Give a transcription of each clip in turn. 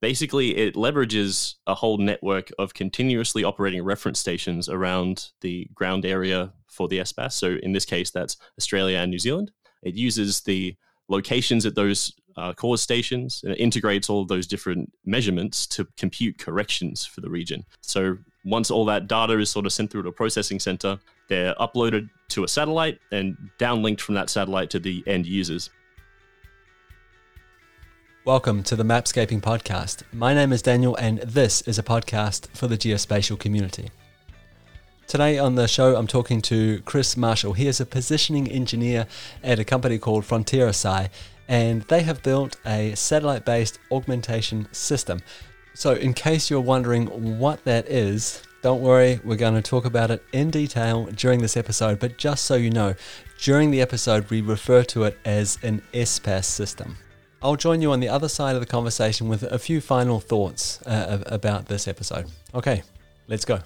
Basically, it leverages a whole network of continuously operating reference stations around the ground area for the SBAS. So, in this case, that's Australia and New Zealand. It uses the locations at those uh, CORS stations and it integrates all of those different measurements to compute corrections for the region. So once all that data is sort of sent through to a processing center, they're uploaded to a satellite and downlinked from that satellite to the end users. Welcome to the Mapscaping Podcast. My name is Daniel, and this is a podcast for the geospatial community. Today on the show, I'm talking to Chris Marshall. He is a positioning engineer at a company called Frontier SI, and they have built a satellite based augmentation system. So, in case you're wondering what that is, don't worry, we're going to talk about it in detail during this episode. But just so you know, during the episode, we refer to it as an SBAS system. I'll join you on the other side of the conversation with a few final thoughts uh, about this episode. Okay, let's go.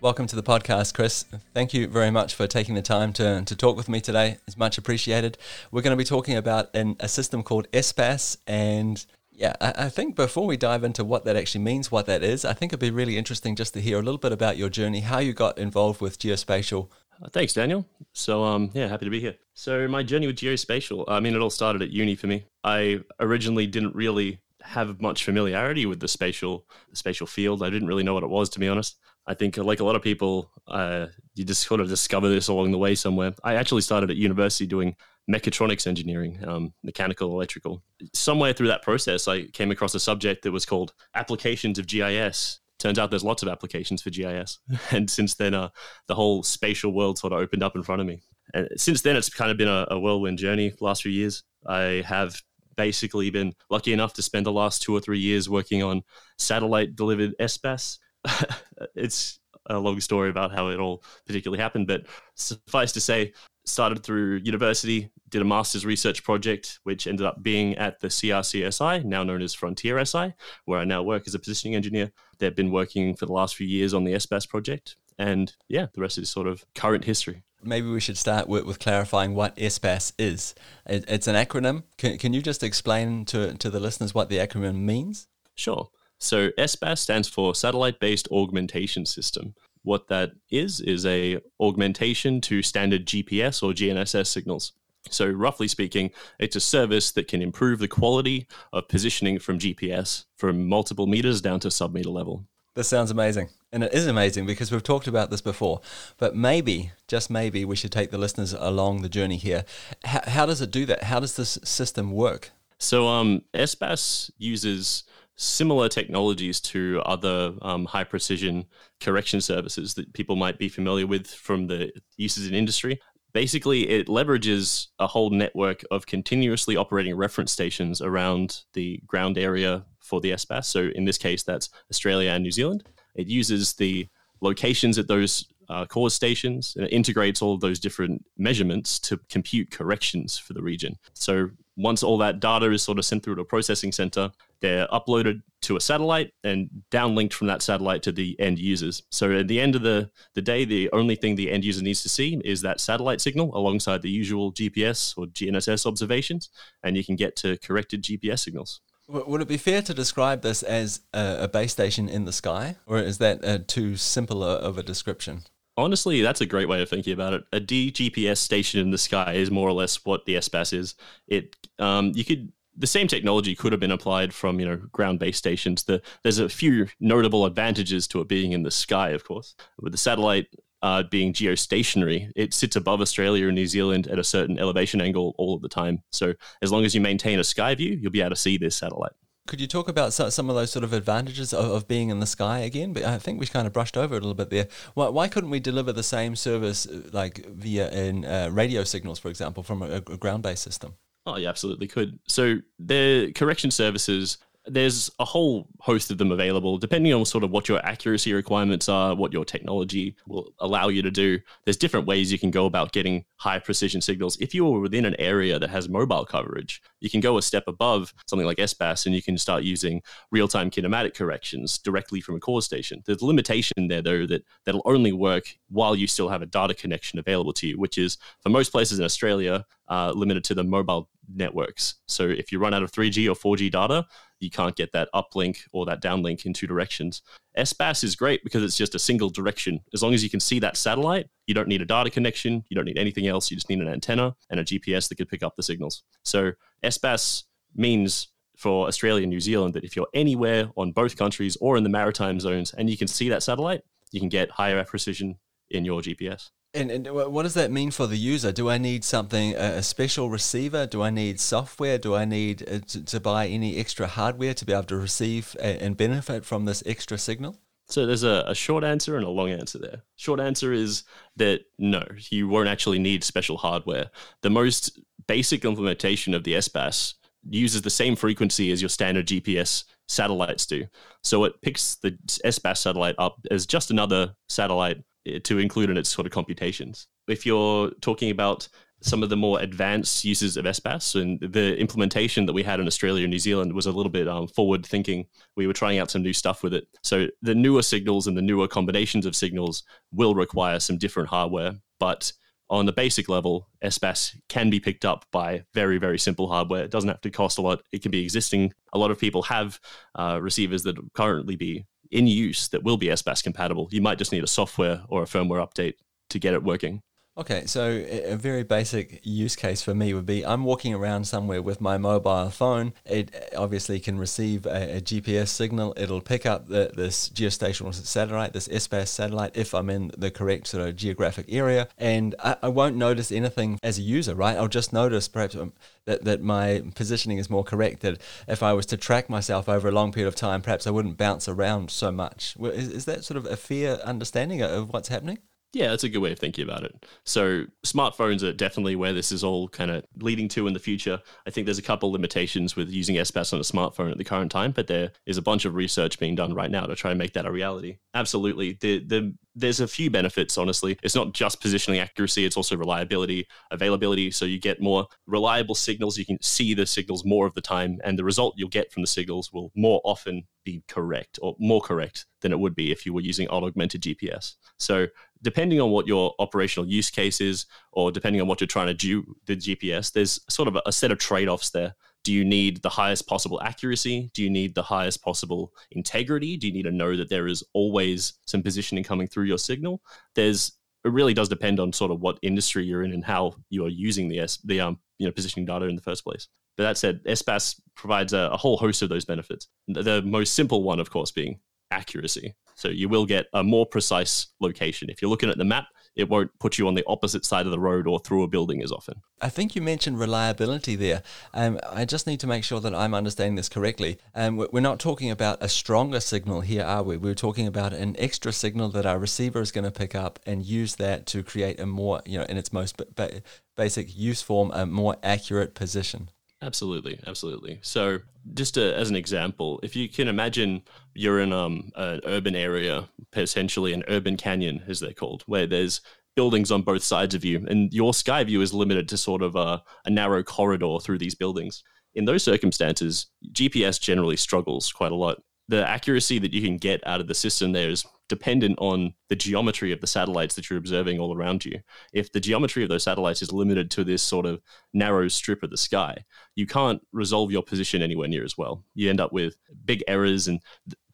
Welcome to the podcast, Chris. Thank you very much for taking the time to, to talk with me today. It's much appreciated. We're going to be talking about an, a system called SBAS. And yeah, I, I, think before we dive into what that actually means, what that is, I think it'd be really interesting just to hear a little bit about your journey, how you got involved with geospatial. Uh, thanks, Daniel. So, um, yeah, happy to be here. So, my journey with geospatial, I mean, it all started at uni for me. I originally didn't really have much familiarity with the spatial the spatial field. I didn't really know what it was, to be honest. I think, like a lot of people, uh, you just sort of discover this along the way somewhere. I actually started at university doing mechatronics engineering, um, mechanical, electrical. Somewhere through that process, I came across a subject that was called applications of GIS. Turns out there's lots of applications for GIS. and since then, uh, the whole spatial world sort of opened up in front of me. And since then, it's kind of been a, a whirlwind journey last few years. I have basically been lucky enough to spend the last two or three years working on satellite delivered SBAS it's a long story about how it all particularly happened, but suffice to say, started through university, did a master's research project, which ended up being at the CRCSI, now known as Frontier SI, where I now work as a positioning engineer. They've been working for the last few years on the SBAS project. And yeah, the rest is sort of current history. Maybe we should start with, with clarifying what SBAS is. It, it's an acronym. Can, can you just explain to, to the listeners what the acronym means? Sure. So SBAS stands for Satellite Based Augmentation System. What that is is a augmentation to standard GPS or GNSS signals. So roughly speaking, it's a service that can improve the quality of positioning from GPS from multiple meters down to sub-meter level. This sounds amazing. And it is amazing because we've talked about this before. But maybe, just maybe, we should take the listeners along the journey here. How, how does it do that? How does this system work? So um, SBAS uses similar technologies to other um, high precision correction services that people might be familiar with from the uses in industry. Basically, it leverages a whole network of continuously operating reference stations around the ground area for the SBAS. So, in this case, that's Australia and New Zealand. It uses the locations at those uh, CORS stations and it integrates all of those different measurements to compute corrections for the region. So once all that data is sort of sent through to a processing center, they're uploaded to a satellite and downlinked from that satellite to the end users. So at the end of the, the day, the only thing the end user needs to see is that satellite signal alongside the usual GPS or GNSS observations, and you can get to corrected GPS signals. Would it be fair to describe this as a, base station in the sky, or is that uh, too simple of a description? Honestly, that's a great way of thinking about it. A DGPS station in the sky is more or less what the SBAS is. It um, you could the same technology could have been applied from you know ground-based stations. The, there's a few notable advantages to it being in the sky, of course. With the satellite uh, being geostationary, it sits above Australia and New Zealand at a certain elevation angle all of the time. So as long as you maintain a sky view, you'll be able to see this satellite. Could you talk about some of those sort of advantages of, of, being in the sky again? But I think we kind of brushed over it a little bit there. Why, why couldn't we deliver the same service uh, like via in uh, radio signals, for example, from a, a ground-based system? Oh, you absolutely could. So the correction services there's a whole host of them available. Depending on sort of what your accuracy requirements are what your technology will allow you to do there's different ways you can go about getting high precision signals. If you are within an area that has mobile coverage you can go a step above something like SBAS and you can start using real-time kinematic corrections directly from a CORS station. There's a limitation there though that that'll only work while you still have a data connection available to you which is for most places in australia uh, limited to the mobile networks. So if you run out of 3G or 4G data, you can't get that uplink or that downlink in two directions. SBAS is great because it's just a single direction. As long as you can see that satellite, you don't need a data connection, you don't need anything else. You just need an antenna and a GPS that can pick up the signals. So SBAS means for Australia and New Zealand that if you're anywhere on both countries or in the maritime zones and you can see that satellite, you can get higher precision in your GPS. And, and what does that mean for the user? Do I need something, a special receiver? Do I need software? Do I need uh, to, to buy any extra hardware to be able to receive and benefit from this extra signal? So there's a, a, short answer and a long answer there. Short answer is that no, you won't actually need special hardware. The most basic implementation of the SBAS uses the same frequency as your standard GPS satellites do. So it picks the SBAS satellite up as just another satellite to include in its sort of computations. If you're talking about some of the more advanced uses of SBAS and the implementation that we had in Australia and New Zealand was a little bit um, forward thinking. We were trying out some new stuff with it. So the newer signals and the newer combinations of signals will require some different hardware, but on the basic level, SBAS can be picked up by very, very simple hardware. It doesn't have to cost a lot. It can be existing. A lot of people have uh, receivers that currently be in use that will be SBAS compatible. You might just need a software or a firmware update to get it working. Okay, so a very basic use case for me would be I'm walking around somewhere with my mobile phone. It obviously can receive a, a GPS signal. It'll pick up the, this geostationary satellite, this SBAS satellite, if I'm in the correct sort of geographic area. And I, I won't notice anything as a user, right? I'll just notice perhaps um, that, that my positioning is more correct. That if I was to track myself over a long period of time, perhaps I wouldn't bounce around so much. Is, is that sort of a fair understanding of what's happening? Yeah, that's a good way of thinking about it. So, smartphones are definitely where this is all kind of leading to in the future. I think there's a couple limitations with using SBAS on a smartphone at the current time, but there is a bunch of research being done right now to try and make that a reality. Absolutely. The the there's a few benefits, honestly. It's not just positioning accuracy, it's also reliability, availability. So you get more reliable signals. You can see the signals more of the time, and the result you'll get from the signals will more often be correct or more correct than it would be if you were using augmented GPS. So depending on what your operational use case is, or depending on what you're trying to do the GPS, there's sort of a, a set of trade offs there. Do you need the highest possible accuracy? Do you need the highest possible integrity? Do you need to know that there is always some positioning coming through your signal? There's it really does depend on sort of what industry you're in and how you are using the S, the um, you know positioning data in the first place. But that said, SBAS provides a, a whole host of those benefits. The, the most simple one, of course, being accuracy. So you will get a more precise location. If you're looking at the map, it won't put you on the opposite side of the road or through a building as often. I think you mentioned reliability there. Um, I just need to make sure that I'm understanding this correctly. Um, we're not talking about a stronger signal here, are we? We're talking about an extra signal that our receiver is going to pick up and use that to create a more, you know, in its most ba- basic use form, a more accurate position. Absolutely, absolutely. So, just to, as an example, if you can imagine you're in um, an urban area, potentially an urban canyon, as they're called, where there's buildings on both sides of you, and your sky view is limited to sort of a, a narrow corridor through these buildings. In those circumstances, GPS generally struggles quite a lot. The accuracy that you can get out of the system there is dependent on the geometry of the satellites that you're observing all around you. If the geometry of those satellites is limited to this sort of narrow strip of the sky, you can't resolve your position anywhere near as well. You end up with big errors, and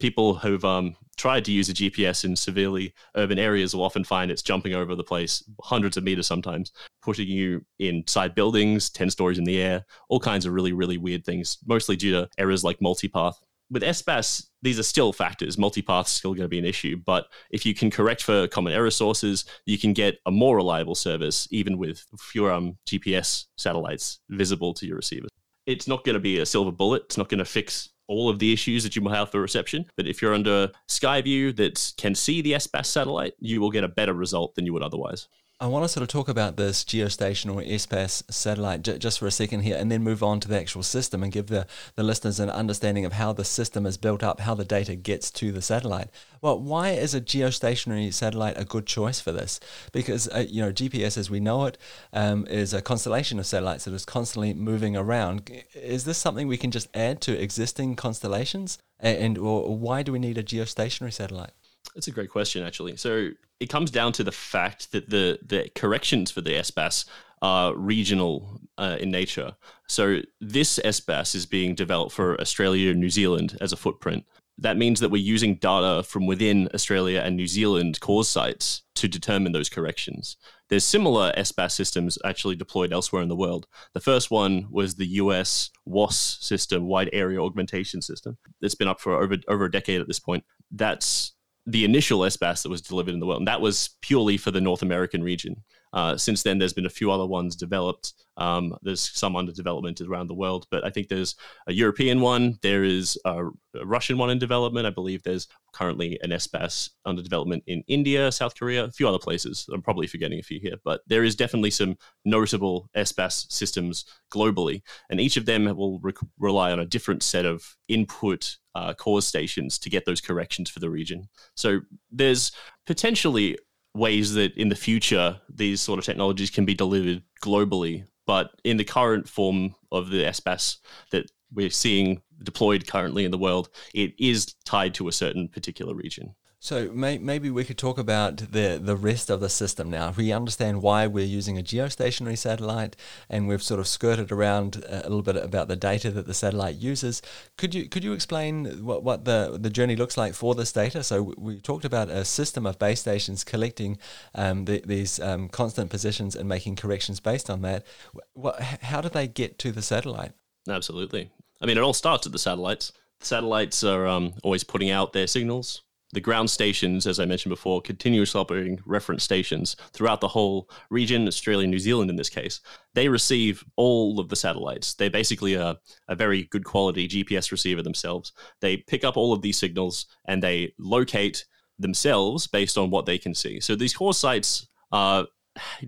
people who've um, tried to use a GPS in severely urban areas will often find it's jumping over the place hundreds of meters sometimes, putting you inside buildings, 10 stories in the air, all kinds of really, really weird things, mostly due to errors like multipath with SBAS, these are still factors. Multipath is still going to be an issue, but if you can correct for common error sources, you can get a more reliable service, even with fewer um, GPS satellites visible to your receivers. It's not going to be a silver bullet. It's not going to fix all of the issues that you might have for reception. But if you're under Skyview that can see the SBAS satellite, you will get a better result than you would otherwise. I want to sort of talk about this geostationary SBAS satellite j- just for a second here and then move on to the actual system and give the, the listeners an understanding of how the system is built up, how the data gets to the satellite. Well, why is a geostationary satellite a good choice for this? Because, uh, you know, GPS as we know it um, is a constellation of satellites that is constantly moving around. Is this something we can just add to existing constellations? And, and or why do we need a geostationary satellite? That's a great question, actually. So it comes down to the fact that the the corrections for the SBAS are regional uh, in nature. So this SBAS is being developed for Australia and New Zealand as a footprint. That means that we're using data from within Australia and New Zealand CORS sites to determine those corrections. There's similar SBAS systems actually deployed elsewhere in the world. The first one was the US WAAS system, Wide Area Augmentation System. It's been up for over, over a decade at this point. That's the initial SBAS that was delivered in the world. And that was purely for the North American region. Uh, since then, there's been a few other ones developed. Um, there's some under development around the world, but I think there's a European one. There is a, a Russian one in development. I believe there's currently an SBAS under development in India, South Korea, a few other places. I'm probably forgetting a few here, but there is definitely some notable SBAS systems globally, and each of them will re- rely on a different set of input uh, CORS stations to get those corrections for the region. So there's potentially ways that in the future these sort of technologies can be delivered globally. But in the current form of the SBAS that we're seeing deployed currently in the world, it is tied to a certain particular region. So may, maybe we could talk about the the rest of the system now. We understand why we're using a geostationary satellite, and we've sort of skirted around a little bit about the data that the satellite uses. Could you could you explain what, what the the journey looks like for this data? So we talked about a system of base stations collecting um, the, these um, constant positions and making corrections based on that. What, how do they get to the satellite? Absolutely. I mean, it all starts at the satellites. The satellites are um, always putting out their signals the ground stations, as I mentioned before, continuously operating reference stations throughout the whole region, Australia, New Zealand in this case, they receive all of the satellites. They're basically a, a very good quality GPS receiver themselves. They pick up all of these signals and they locate themselves based on what they can see. So these CORS sites uh,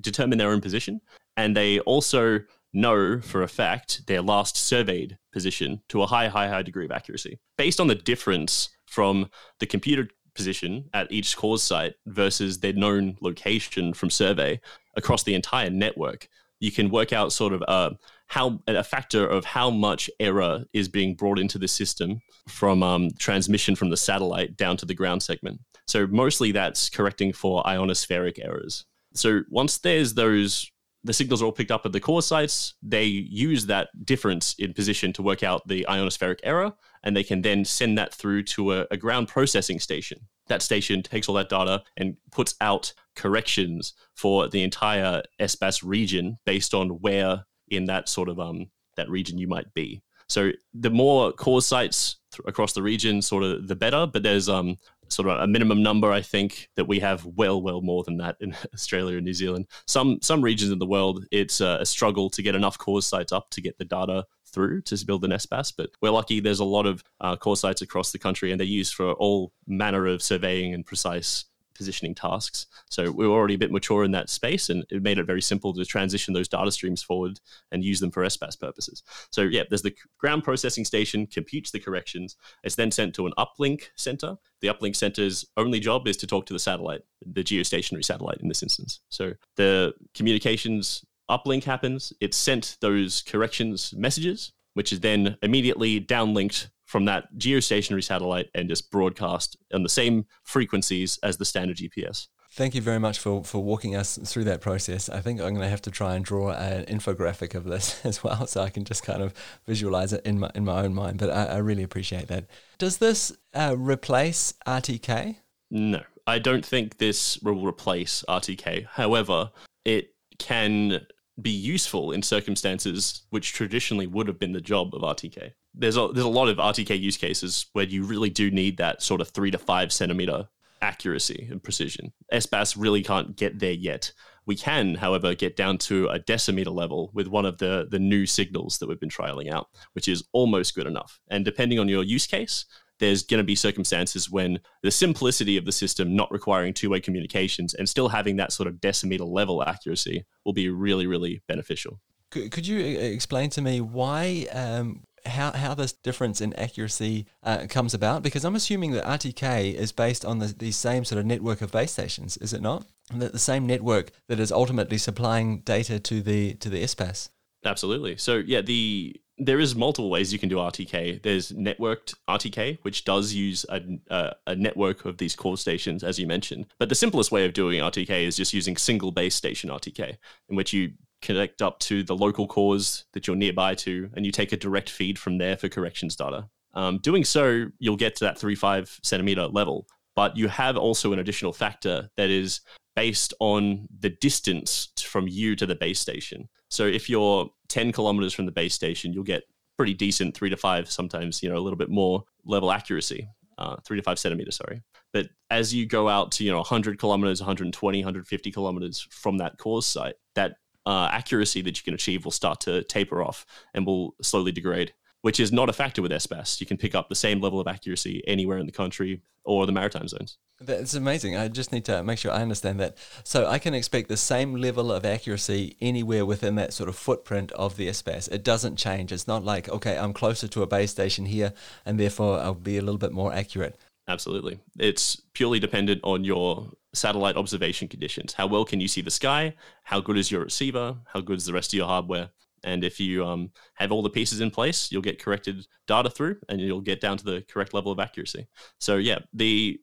determine their own position and they also know for a fact their last surveyed position to a high, high, high degree of accuracy. Based on the difference from the computer position at each CORS site versus their known location from survey across the entire network, you can work out sort of uh, how a factor of how much error is being brought into the system from um, transmission from the satellite down to the ground segment. So mostly that's correcting for ionospheric errors. So once there's those the signals are all picked up at the CORS sites. They use that difference in position to work out the ionospheric error, and they can then send that through to a, a ground processing station. That station takes all that data and puts out corrections for the entire SBAS region based on where in that sort of um, that region you might be. So the more CORS sites th- across the region, sort of the better. But there's um, sort of a minimum number I think that we have well well more than that in Australia and New Zealand. Some some regions in the world it's a, a struggle to get enough CORS sites up to get the data through to build an SBAS, but we're lucky there's a lot of uh, CORS sites across the country and they're used for all manner of surveying and precise positioning tasks. So we were already a bit mature in that space, and it made it very simple to transition those data streams forward and use them for SBAS purposes. So yeah, there's the ground processing station computes the corrections. It's then sent to an uplink center. The uplink center's only job is to talk to the satellite, the geostationary satellite in this instance. So the communications uplink happens. It's sent those corrections messages, which is then immediately downlinked from that geostationary satellite and just broadcast on the same frequencies as the standard GPS. Thank you very much for, for walking us through that process. I think I'm going to have to try and draw an infographic of this as well, so I can just kind of visualize it in my in my own mind. But I, I really appreciate that. Does this uh, replace RTK? No, I don't think this will replace RTK. However, it can be useful in circumstances which traditionally would have been the job of RTK there's a there's a lot of RTK use cases where you really do need that sort of three to five centimeter accuracy and precision. SBAS really can't get there yet. We can, however, get down to a decimeter level with one of the the new signals that we've been trialing out, which is almost good enough. And depending on your use case, there's going to be circumstances when the simplicity of the system not requiring two-way communications and still having that sort of decimeter level accuracy will be really really beneficial. Could, you explain to me why um, how, how this difference in accuracy uh, comes about? Because I'm assuming that RTK is based on the, the same sort of network of base stations, is it not? That the same network that is ultimately supplying data to the to the SBAS. Absolutely. So yeah, the there is multiple ways you can do RTK. There's networked RTK, which does use a, a, a, network of these CORS stations, as you mentioned. But the simplest way of doing RTK is just using single base station RTK, in which you connect up to the local CORS that you're nearby to, and you take a direct feed from there for corrections data. Um, doing so, you'll get to that 35 centimeter level, but you have also an additional factor that is based on the distance from you to the base station. So if you're 10 kilometers from the base station, you'll get pretty decent three to five, sometimes, you know, a little bit more level accuracy, uh, three to five centimeters, sorry. But as you go out to, you know, 100 kilometers, 120, 150 kilometers from that CORS site, that uh, accuracy that you can achieve will start to taper off and will slowly degrade, which is not a factor with SBAS. You can pick up the same level of accuracy anywhere in the country or the maritime zones. That's amazing. I just need to make sure I understand that. So I can expect the same level of accuracy anywhere within that sort of footprint of the SBAS. It doesn't change. It's not like, okay, I'm closer to a base station here and therefore I'll be a little bit more accurate. Absolutely. It's purely dependent on your satellite observation conditions. How well can you see the sky? How good is your receiver? How good is the rest of your hardware? And if you um, have all the pieces in place, you'll get corrected data through and you'll get down to the correct level of accuracy. So, yeah, the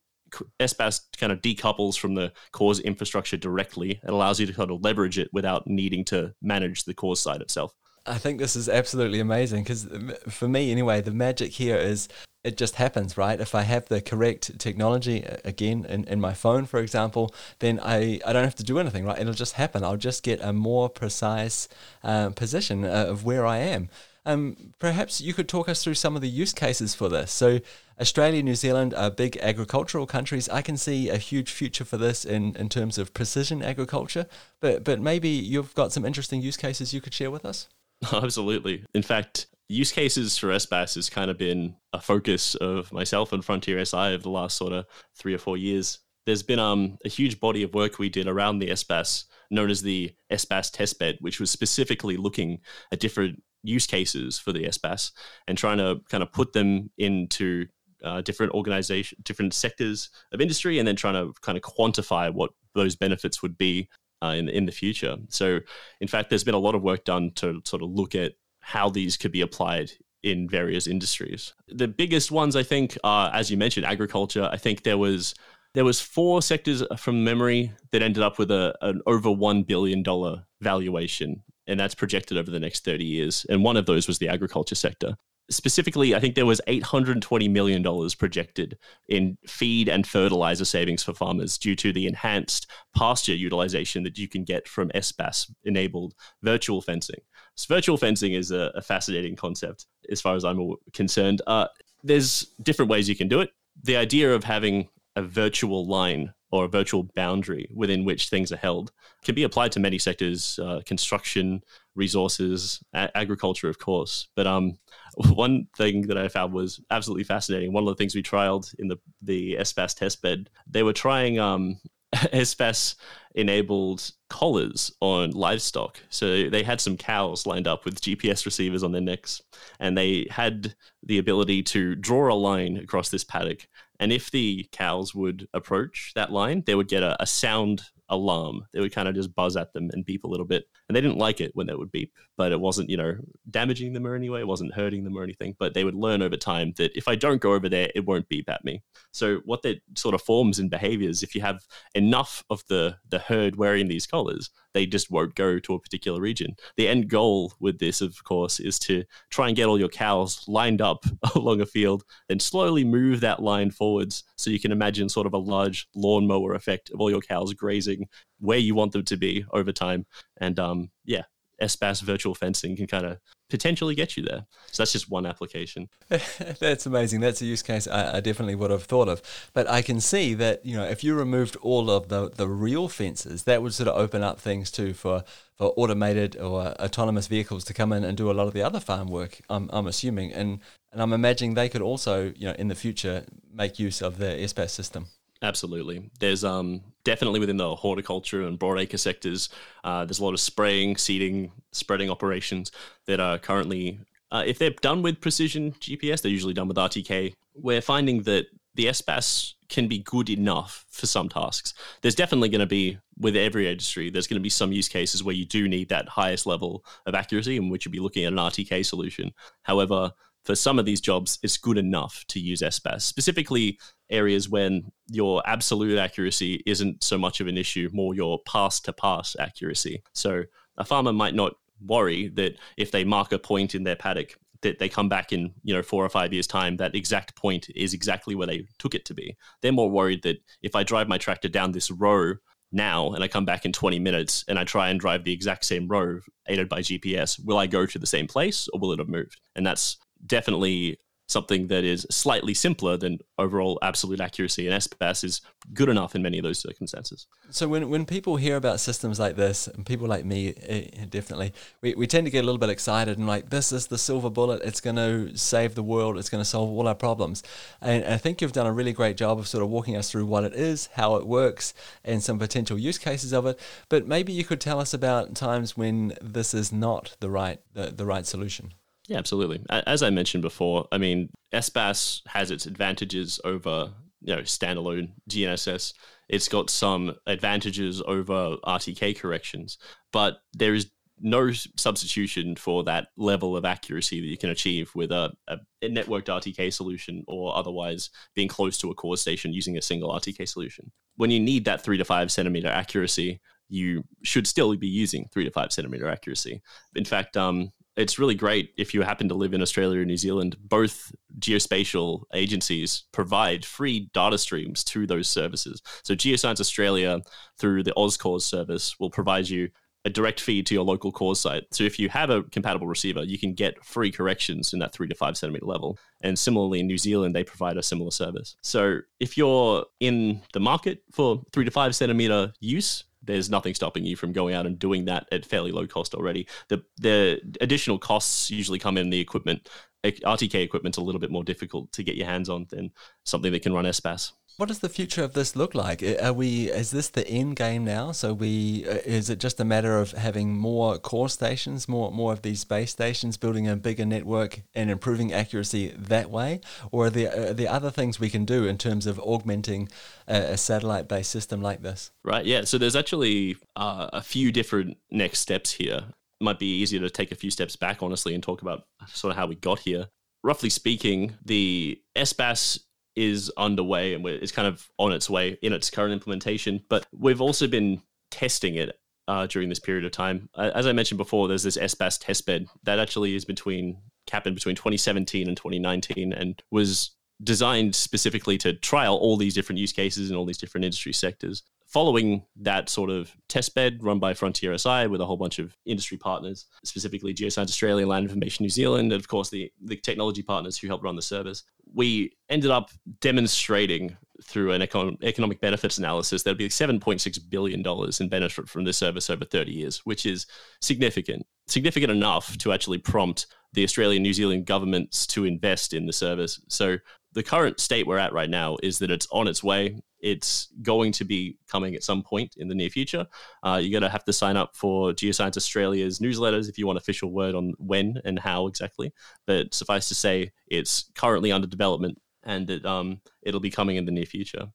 SBAS kind of decouples from the CORS infrastructure directly. It allows you to kind of leverage it without needing to manage the CORS side itself. I think this is absolutely amazing because for me, anyway, the magic here is it just happens, right? If I have the correct technology, again, in, in my phone, for example, then I, I don't have to do anything, right? It'll just happen. I'll just get a more precise uh, position uh, of where I am. Um, perhaps you could talk us through some of the use cases for this. So, Australia, New Zealand are big agricultural countries. I can see a huge future for this in, in terms of precision agriculture, but, but maybe you've got some interesting use cases you could share with us? Absolutely. In fact, use cases for SBAS has kind of been a focus of myself and Frontier SI over the last sort of three or four years. There's been um, a huge body of work we did around the SBAS, known as the SBAS testbed, which was specifically looking at different use cases for the SBAS and trying to kind of put them into uh, different organization, different sectors of industry, and then trying to kind of quantify what those benefits would be uh, in in the future. So, in fact, there's been a lot of work done to sort of look at how these could be applied in various industries. The biggest ones, I think, are as you mentioned, agriculture. I think there was there was four sectors uh, from memory that ended up with a an over one billion dollar valuation, and that's projected over the next thirty years. And one of those was the agriculture sector specifically, I think there was $820 million projected in feed and fertilizer savings for farmers due to the enhanced pasture utilization that you can get from SBAS enabled virtual fencing. So virtual fencing is a, a, fascinating concept as far as I'm concerned. Uh, there's different ways you can do it. The idea of having a virtual line or a virtual boundary within which things are held can be applied to many sectors uh, construction resources a- agriculture of course but um, one thing that i found was absolutely fascinating one of the things we trialed in the the SBAS test bed they were trying um, SBAS enabled collars on livestock. So they had some cows lined up with GPS receivers on their necks, and they had the ability to draw a line across this paddock and if the cows would approach that line, they would get a, a sound alarm. They would kind of just buzz at them and beep a little bit. And they didn't like it when they would beep, but it wasn't, you know, damaging them or anyway. It wasn't hurting them or anything. But they would learn over time that if I don't go over there, it won't beep at me. So what that sort of forms in behaviors, if you have enough of the the herd wearing these collars, they just won't go to a particular region. The end goal with this, of course, is to try and get all your cows lined up along a field, then slowly move that line forwards. So you can imagine sort of a large lawnmower effect of all your cows grazing where you want them to be over time. And um, yeah, SBAS virtual fencing can kind of potentially get you there. So that's just one application. that's amazing. That's a use case I, I, definitely would have thought of. But I can see that you know if you removed all of the the real fences, that would sort of open up things too for for automated or autonomous vehicles to come in and do a lot of the other farm work. I'm I'm assuming, and and I'm imagining they could also you know in the future make use of the SBAS system. Absolutely. There's um, definitely within the horticulture and broadacre sectors, uh, there's a lot of spraying, seeding, spreading operations that are currently, uh, if they're done with precision GPS, they're usually done with RTK. We're finding that the SBAS can be good enough for some tasks. There's definitely going to be, with every industry, there's going to be some use cases where you do need that highest level of accuracy in which you'd be looking at an RTK solution. However, for some of these jobs, it's good enough to use SBAS, specifically areas when your absolute accuracy isn't so much of an issue, more your pass to pass accuracy. So A farmer might not worry that if they mark a point in their paddock that they come back in you know four or five years time that exact point is exactly where they took it to be they're more worried that if i drive my tractor down this row now and i come back in 20 minutes and i try and drive the exact same row aided by gps will i go to the same place or will it have moved and that's definitely something that is slightly simpler than overall absolute accuracy. And SBAS is good enough in many of those circumstances. So when, when people hear about systems like this, and people like me uh, definitely, we, we tend to get a little bit excited and like, this is the silver bullet. It's going to save the world. It's going to solve all our problems. And I think you've done a really great job of sort of walking us through what it is, how it works, and some potential use cases of it. But maybe you could tell us about times when this is not the right the, the right solution. Yeah, absolutely. As I mentioned before, I mean, SBAS has its advantages over you know standalone GNSS. It's got some advantages over RTK corrections, but there is no substitution for that level of accuracy that you can achieve with a, a, networked RTK solution or otherwise being close to a CORS station using a single RTK solution. When you need that three to five centimeter accuracy, you should still be using three to five centimeter accuracy. In fact, um, it's really great if you happen to live in Australia or New Zealand. Both geospatial agencies provide free data streams to those services. So Geoscience Australia, through the AusCORS service, will provide you a direct feed to your local CORS site. So if you have a compatible receiver, you can get free corrections in that three to five centimeter level. And similarly, in New Zealand, they provide a similar service. So if you're in the market for three to five centimeter use, there's nothing stopping you from going out and doing that at fairly low cost already. The the additional costs usually come in the equipment. RTK equipment's a little bit more difficult to get your hands on than something that can run SBAS. What does the future of this look like? Are we is this the end game now? So we uh, is it just a matter of having more CORS stations, more more of these base stations, building a bigger network and improving accuracy that way, or are there are there other things we can do in terms of augmenting a, a satellite based system like this? Right. Yeah. So there's actually uh, a few different next steps here. It might be easier to take a few steps back, honestly, and talk about sort of how we got here roughly speaking, the SBAS is underway and it's kind of on its way in its current implementation. But we've also been testing it uh, during this period of time. As I mentioned before, there's this SBAS testbed that actually is between happened between 2017 and 2019 and was designed specifically to trial all these different use cases in all these different industry sectors following that sort of test bed run by Frontier SI with a whole bunch of industry partners, specifically Geoscience Australia, Land Information New Zealand, and of course the, the technology partners who helped run the service, we ended up demonstrating through an econ- economic benefits analysis that there'd be $7.6 billion in benefit from this service over 30 years, which is significant. Significant enough to actually prompt the Australian New Zealand governments to invest in the service. So the current state we're at right now is that it's on its way. It's going to be coming at some point in the near future. Uh, you're going to have to sign up for Geoscience Australia's newsletters if you want official word on when and how exactly. But suffice to say, it's currently under development and that um, it'll be coming in the near future.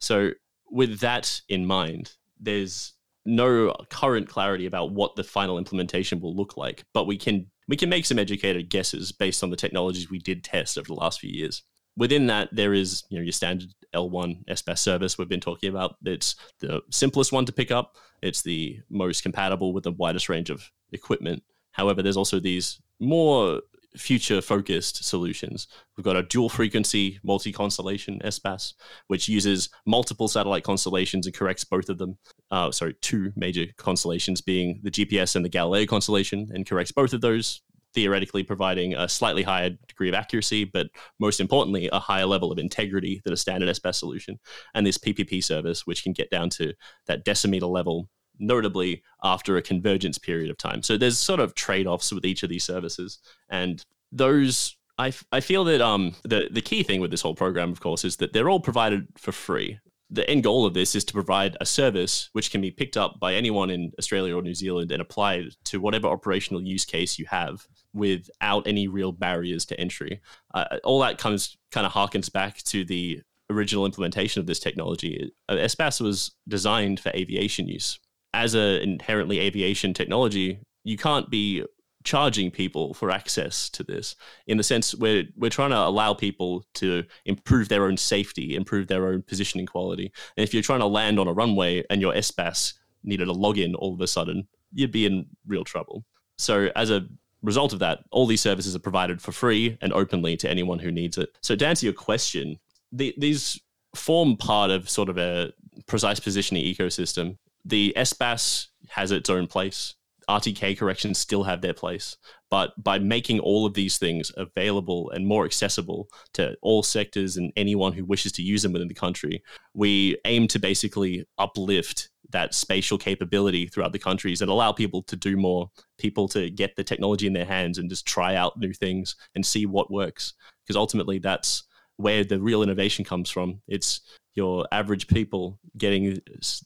So, with that in mind, there's no current clarity about what the final implementation will look like, but we can we can make some educated guesses based on the technologies we did test over the last few years within that, there is you know your standard L1 SBAS service we've been talking about. It's the simplest one to pick up. It's the most compatible with the widest range of equipment. However, there's also these more future focused solutions. We've got a dual frequency multi constellation SBAS, which uses multiple satellite constellations and corrects both of them. Uh, sorry, two major constellations being the GPS and the Galileo constellation and corrects both of those theoretically providing a slightly higher degree of accuracy, but most importantly, a higher level of integrity than a standard SBAS solution. And this PPP service, which can get down to that decimeter level, notably after a convergence period of time. So there's sort of trade offs with each of these services. And those I, I feel that um, the, the key thing with this whole program, of course, is that they're all provided for free the end goal of this is to provide a service which can be picked up by anyone in Australia or New Zealand and applied to whatever operational use case you have without any real barriers to entry. Uh, all that comes kind of harkens back to the original implementation of this technology. SBAS was designed for aviation use. As an inherently aviation technology, you can't be charging people for access to this in the sense we're we're trying to allow people to improve their own safety improve their own positioning quality and if you're trying to land on a runway and your SBAS needed a login all of a sudden you'd be in real trouble. So as a result of that, all these services are provided for free and openly to anyone who needs it. So to answer your question, the, these form part of sort of a precise positioning ecosystem. The SBAS has its own place. RTK corrections still have their place. But by making all of these things available and more accessible to all sectors and anyone who wishes to use them within the country, we aim to basically uplift that spatial capability throughout the countries and allow people to do more, people to get the technology in their hands and just try out new things and see what works. Because ultimately, that's where the real innovation comes from. It's your average people getting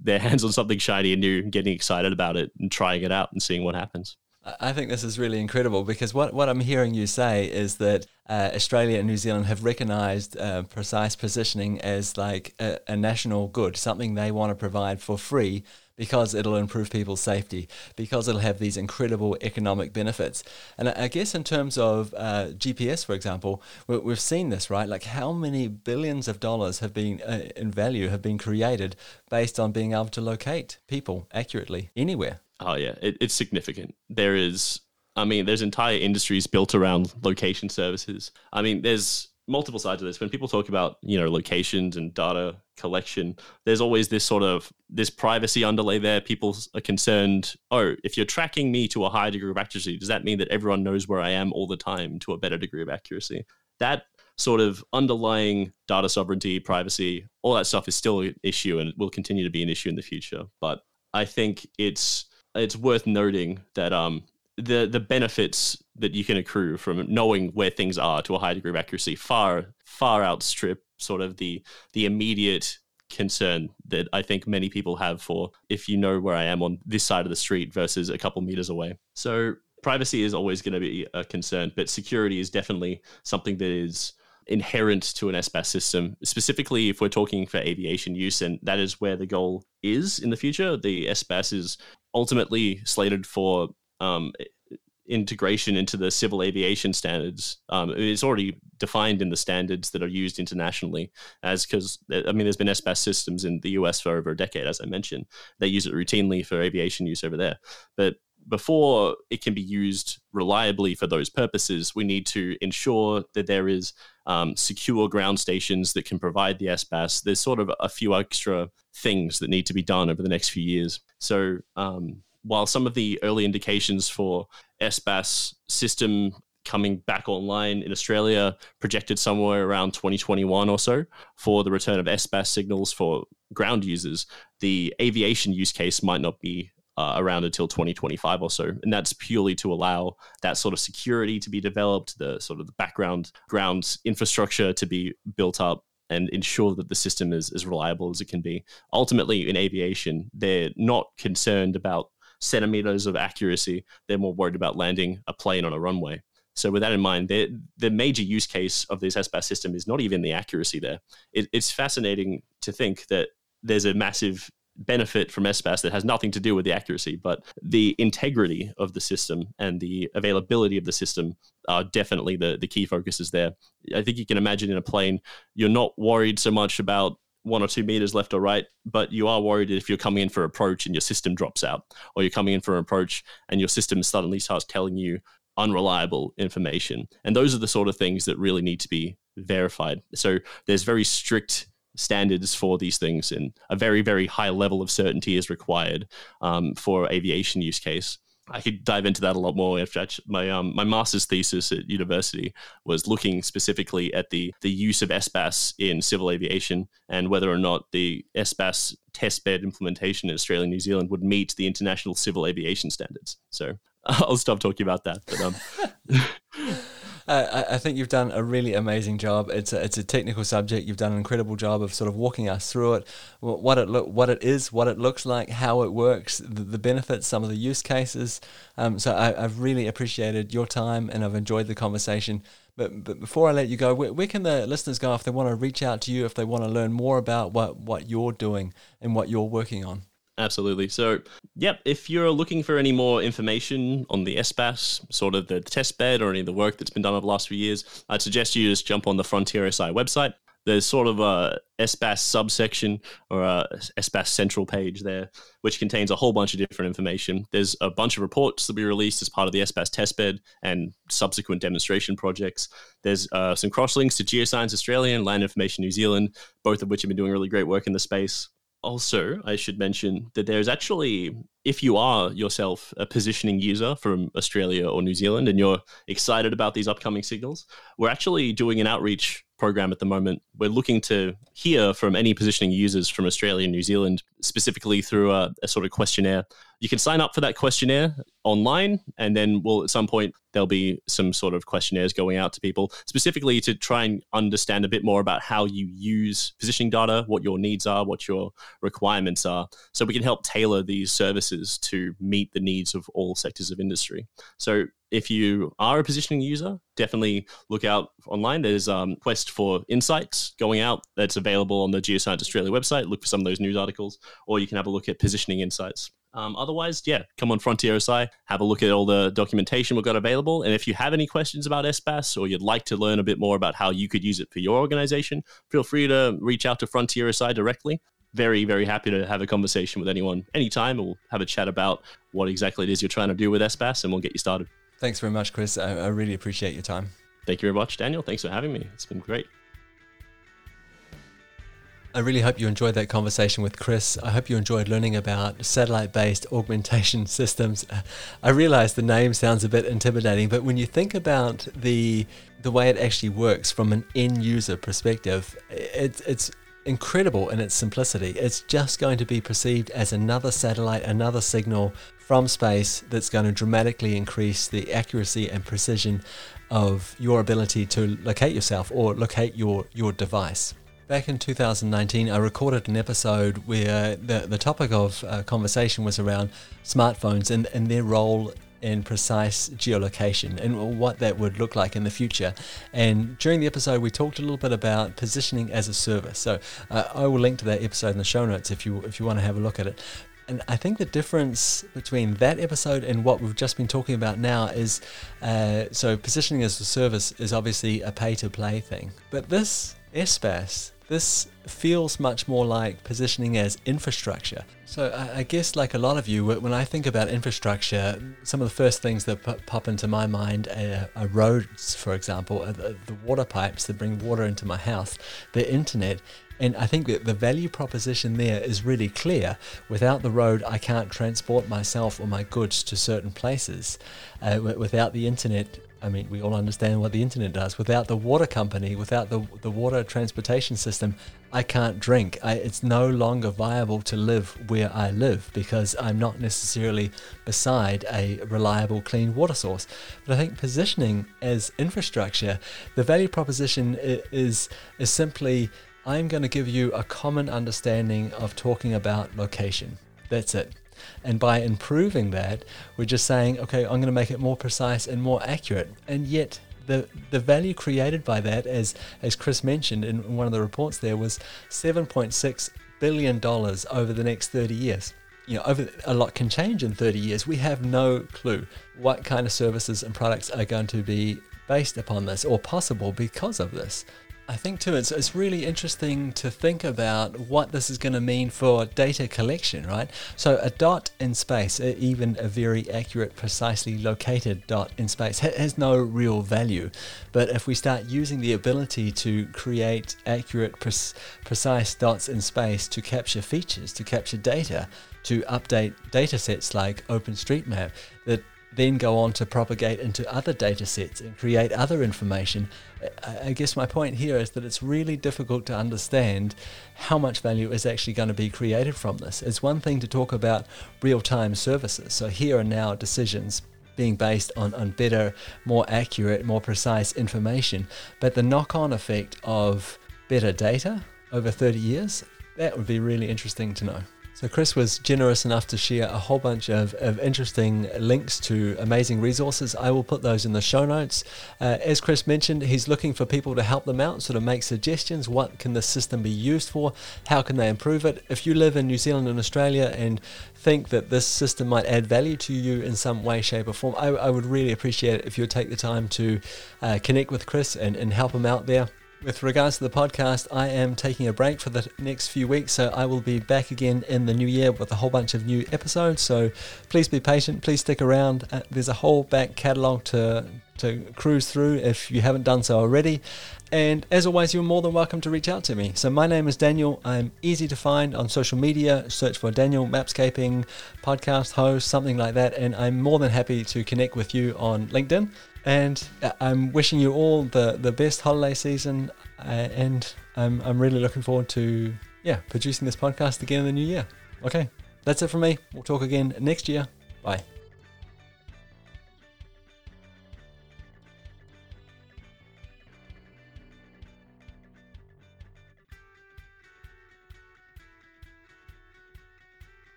their hands on something shiny and new, getting excited about it and trying it out and seeing what happens. I think this is really incredible because what, what I'm hearing you say is that uh, Australia and New Zealand have recognized uh, precise positioning as like a, a, national good, something they want to provide for free because it'll improve people's safety, because it'll have these incredible economic benefits. And I guess in terms of uh, GPS, for example, we've seen this, right? Like how many billions of dollars have been uh, in value have been created based on being able to locate people accurately anywhere. Oh yeah, it, it's significant. There is, I mean, there's entire industries built around location services. I mean, there's multiple sides of this. When people talk about you know locations and data collection, there's always this sort of this privacy underlay there. People are concerned. Oh, if you're tracking me to a high degree of accuracy, does that mean that everyone knows where I am all the time to a better degree of accuracy? That sort of underlying data sovereignty, privacy, all that stuff is still an issue and will continue to be an issue in the future. But I think it's it's worth noting that um the the benefits that you can accrue from knowing where things are to a high degree of accuracy far far outstrip sort of the the immediate concern that I think many people have for if you know where I am on this side of the street versus a couple meters away. So privacy is always going to be a concern, but security is definitely something that is inherent to an SBAS system, specifically if we're talking for aviation use, and that is where the goal is in the future. The SBAS is ultimately slated for um, integration into the civil aviation standards. Um, it's already defined in the standards that are used internationally, as because I mean, there's been SBAS systems in the US for over a decade, as I mentioned. They use it routinely for aviation use over there, but before it can be used reliably for those purposes, we need to ensure that there is um, secure ground stations that can provide the SBAS. There's sort of a few extra things that need to be done over the next few years. So um, while some of the early indications for SBAS system coming back online in Australia projected somewhere around 2021 or so for the return of SBAS signals for ground users, the aviation use case might not be uh, around until 2025 or so. And that's purely to allow that sort of security to be developed, the sort of the background ground infrastructure to be built up and ensure that the system is as reliable as it can be. Ultimately, in aviation, they're not concerned about centimeters of accuracy. They're more worried about landing a plane on a runway. So, with that in mind, the major use case of this SBAS system is not even the accuracy there. It, it's fascinating to think that there's a massive benefit from SBAS that has nothing to do with the accuracy, but the integrity of the system and the availability of the system are definitely the, the key focuses there. I think you can imagine in a plane, you're not worried so much about one or two meters left or right, but you are worried if you're coming in for approach and your system drops out, or you're coming in for an approach and your system suddenly starts telling you unreliable information. And those are the sort of things that really need to be verified. So there's very strict standards for these things, and a very, very high level of certainty is required um, for aviation use case. I could dive into that a lot more. If my um, my master's thesis at university was looking specifically at the the use of SBAS in civil aviation and whether or not the SBAS testbed implementation in Australia and New Zealand would meet the international civil aviation standards. So I'll stop talking about that. But um, Uh, I, think you've done a really amazing job. It's a, it's a technical subject. You've done an incredible job of sort of walking us through it, what it look, what it is, what it looks like, how it works, the, the benefits, some of the use cases. Um, so I, have really appreciated your time and I've enjoyed the conversation. But, but before I let you go, where, where can the listeners go if they want to reach out to you, if they want to learn more about what, what you're doing and what you're working on? Absolutely. So, yep, if you're looking for any more information on the SBAS, sort of the test bed or any of the work that's been done over the last few years, I'd suggest you just jump on the Frontier SI website. there's sort of a SBAS subsection or a SBAS central page there, which contains a whole bunch of different information. There's a bunch of reports that we released as part of the SBAS testbed and subsequent demonstration projects. There's uh, some cross links to Geoscience Australia and Land Information New Zealand, both of which have been doing really great work in the space. Also, I should mention that there's actually, if you are yourself a positioning user from Australia or New Zealand and you're excited about these upcoming signals, we're actually doing an outreach program at the moment. We're looking to hear from any positioning users from Australia and New Zealand, specifically through a, a, sort of questionnaire. You can sign up for that questionnaire online, and then we'll at some point there'll be some sort of questionnaires going out to people, specifically to try and understand a bit more about how you use positioning data, what your needs are, what your requirements are, so we can help tailor these services to meet the needs of all sectors of industry. So if you are a positioning user, definitely look out online. There's um, Quest for Insights going out that's available on the Geoscience Australia website. Look for some of those news articles, or you can have a look at Positioning Insights. Um, otherwise, yeah, come on FrontierSI, have a look at all the documentation we've got available. And if you have any questions about SBAS or you'd like to learn a bit more about how you could use it for your organization, feel free to reach out to FrontierSI directly very, very happy to have a conversation with anyone anytime. We'll have a chat about what exactly it is you're trying to do with SBAS and we'll get you started. Thanks very much, Chris. I, I really appreciate your time. Thank you very much, Daniel. Thanks for having me. It's been great. I really hope you enjoyed that conversation with Chris. I hope you enjoyed learning about satellite based augmentation systems. I realize the name sounds a bit intimidating, but when you think about the the way it actually works from an end user perspective, it's it's incredible in its simplicity. It's just going to be perceived as another satellite, another signal from space that's going to dramatically increase the accuracy and precision of your ability to locate yourself or locate your, your device. Back in 2019, I recorded an episode where the, the topic of uh, conversation was around smartphones and, and their role in precise geolocation and what that would look like in the future. And during the episode, we talked a little bit about positioning as a service. So uh, I will link to that episode in the show notes if you if you want to have a look at it. And I think the difference between that episode and what we've just been talking about now is uh, so positioning as a service is obviously a pay to play thing. But this SBAS this feels much more like positioning as infrastructure. So I, guess, like a lot of you, when I think about infrastructure, some of the first things that pop into my mind are, are roads, for example, the, the water pipes that bring water into my house, the internet, and I think that the value proposition there is really clear. Without the road, I can't transport myself or my goods to certain places. Uh, without the internet, I mean, we all understand what the internet does. Without the water company, without the, the water transportation system, I can't drink. I, it's no longer viable to live where I live because I'm not necessarily beside a reliable clean water source. But I think positioning as infrastructure, the value proposition is, is simply I'm going to give you a common understanding of talking about location. That's it. And by improving that, we're just saying, okay, I'm going to make it more precise and more accurate. And yet, the, the value created by that, as, as Chris mentioned in one of the reports there, was $7.6 billion over the next 30 years. You know, over a lot can change in 30 years. We have no clue what kind of services and products are going to be based upon this or possible because of this. I think too, it's, it's really interesting to think about what this is going to mean for data collection, right? So a dot in space, even a very accurate, precisely located dot in space, has no real value. But if we start using the ability to create accurate, pre- precise dots in space to capture features, to capture data, to update data sets like OpenStreetMap, that then go on to propagate into other data sets and create other information. I guess my point here is that it's really difficult to understand how much value is actually going to be created from this. It's one thing to talk about real time services, so here and now decisions being based on, on better, more accurate, more precise information, but the knock on effect of better data over 30 years, that would be really interesting to know. So, Chris was generous enough to share a whole bunch of, of interesting links to amazing resources. I will put those in the show notes. Uh, as Chris mentioned, he's looking for people to help them out, sort of make suggestions. What can the system be used for? How can they improve it? If you live in New Zealand and Australia and think that this system might add value to you in some way, shape, or form, I, I would really appreciate it if you would take the time to uh, connect with Chris and, and help him out there with regards to the podcast, I am taking a break for the next few weeks, so I will be back again in the new year with a whole bunch of new episodes. So please be patient, please stick around. Uh, there's a whole back catalogue to to cruise through if you haven't done so already. And as always, you're more than welcome to reach out to me. So my name is Daniel. I'm easy to find on social media. Search for Daniel Mapscaping podcast host, something like that, and I'm more than happy to connect with you on LinkedIn. And uh, I'm wishing you all the the best holiday season, uh, and I'm I'm really looking forward to yeah producing this podcast again in the new year. Okay, that's it from me. We'll talk again next year. Bye.